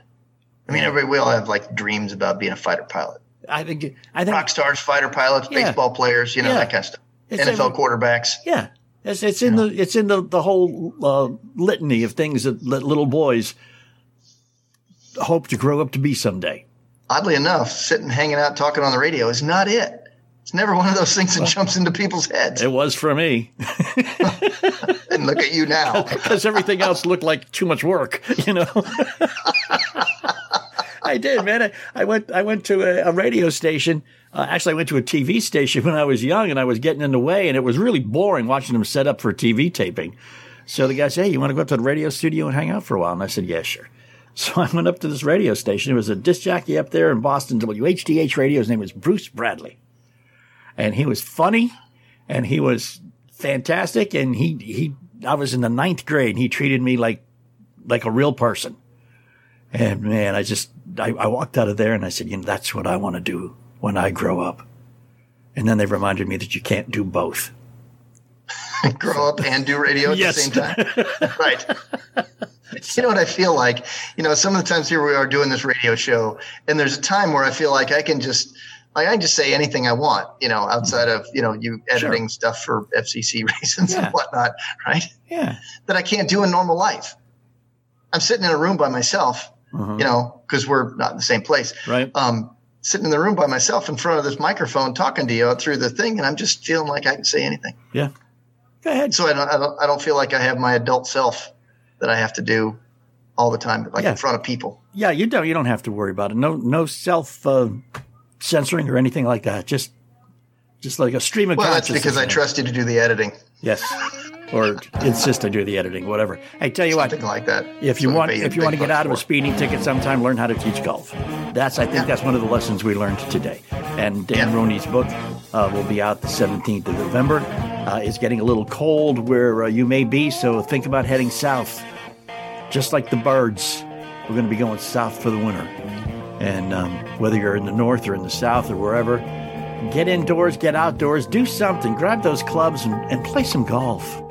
I mean, everybody we all have like dreams about being a fighter pilot. I think. I think. Rock stars, fighter pilots, Yeah. baseball players, you know Yeah. that kind of stuff. It's NFL every- quarterbacks. Yeah, it's it's in the it's in the the whole uh, litany of things that, that little boys hope to grow up to be someday. Oddly enough, sitting hanging out talking on the radio is not it. It's never one of those things that jumps into people's heads. It was for me. And look at you now. because everything else looked like too much work, you know. I did, man. I, I went. I went to a, a radio station. Uh, actually, I went to a TV station when I was young, and I was getting in the way, and it was really boring watching them set up for TV taping. So the guy said, "Hey, you want to go up to the radio studio and hang out for a while?" And I said, "Yeah, sure." So I went up to this radio station. There was a disc jockey up there in Boston, WHDH radio. His name was Bruce Bradley, and he was funny, and he was fantastic. And he he, I was in the ninth grade, and he treated me like like a real person. And man, I just, I, I walked out of there and I said, you know, that's what I want to do when I grow up. And then they reminded me that you can't do both. Grow up and do radio at Yes. the same time. right. You know what I feel like? You know, some of the times here we are doing this radio show, and there's a time where I feel like I can just, like, I can just say anything I want, you know, outside of, you know, you editing stuff for FCC reasons Yeah. and whatnot, right? Yeah. That I can't do in normal life. I'm sitting in a room by myself, Uh-huh. you know, because we're not in the same place. Right. Um, sitting in the room by myself in front of this microphone talking to you through the thing, and I'm just feeling like I can say anything. Yeah. Go ahead. So I don't, I don't, I don't feel like I have my adult self that I have to do all the time, like Yeah. in front of people. Yeah, you don't. You don't have to worry about it. No, no self uh, censoring or anything like that. Just, just like a stream of Well, that's because I trust you to do the editing, Yes, or insist I do the editing, whatever. Hey, tell you what. like that. If you want, if you want to get out of a speeding ticket sometime, learn how to teach golf. That's, I think, Yeah. that's one of the lessons we learned today. And Dan Yeah. Rooney's book uh, will be out the 17th of November. Uh, it's getting a little cold where uh, you may be, so think about heading south. Just like the birds, we're going to be going south for the winter. And um, whether you're in the north or in the south or wherever, get indoors, get outdoors, do something. Grab those clubs and, and play some golf.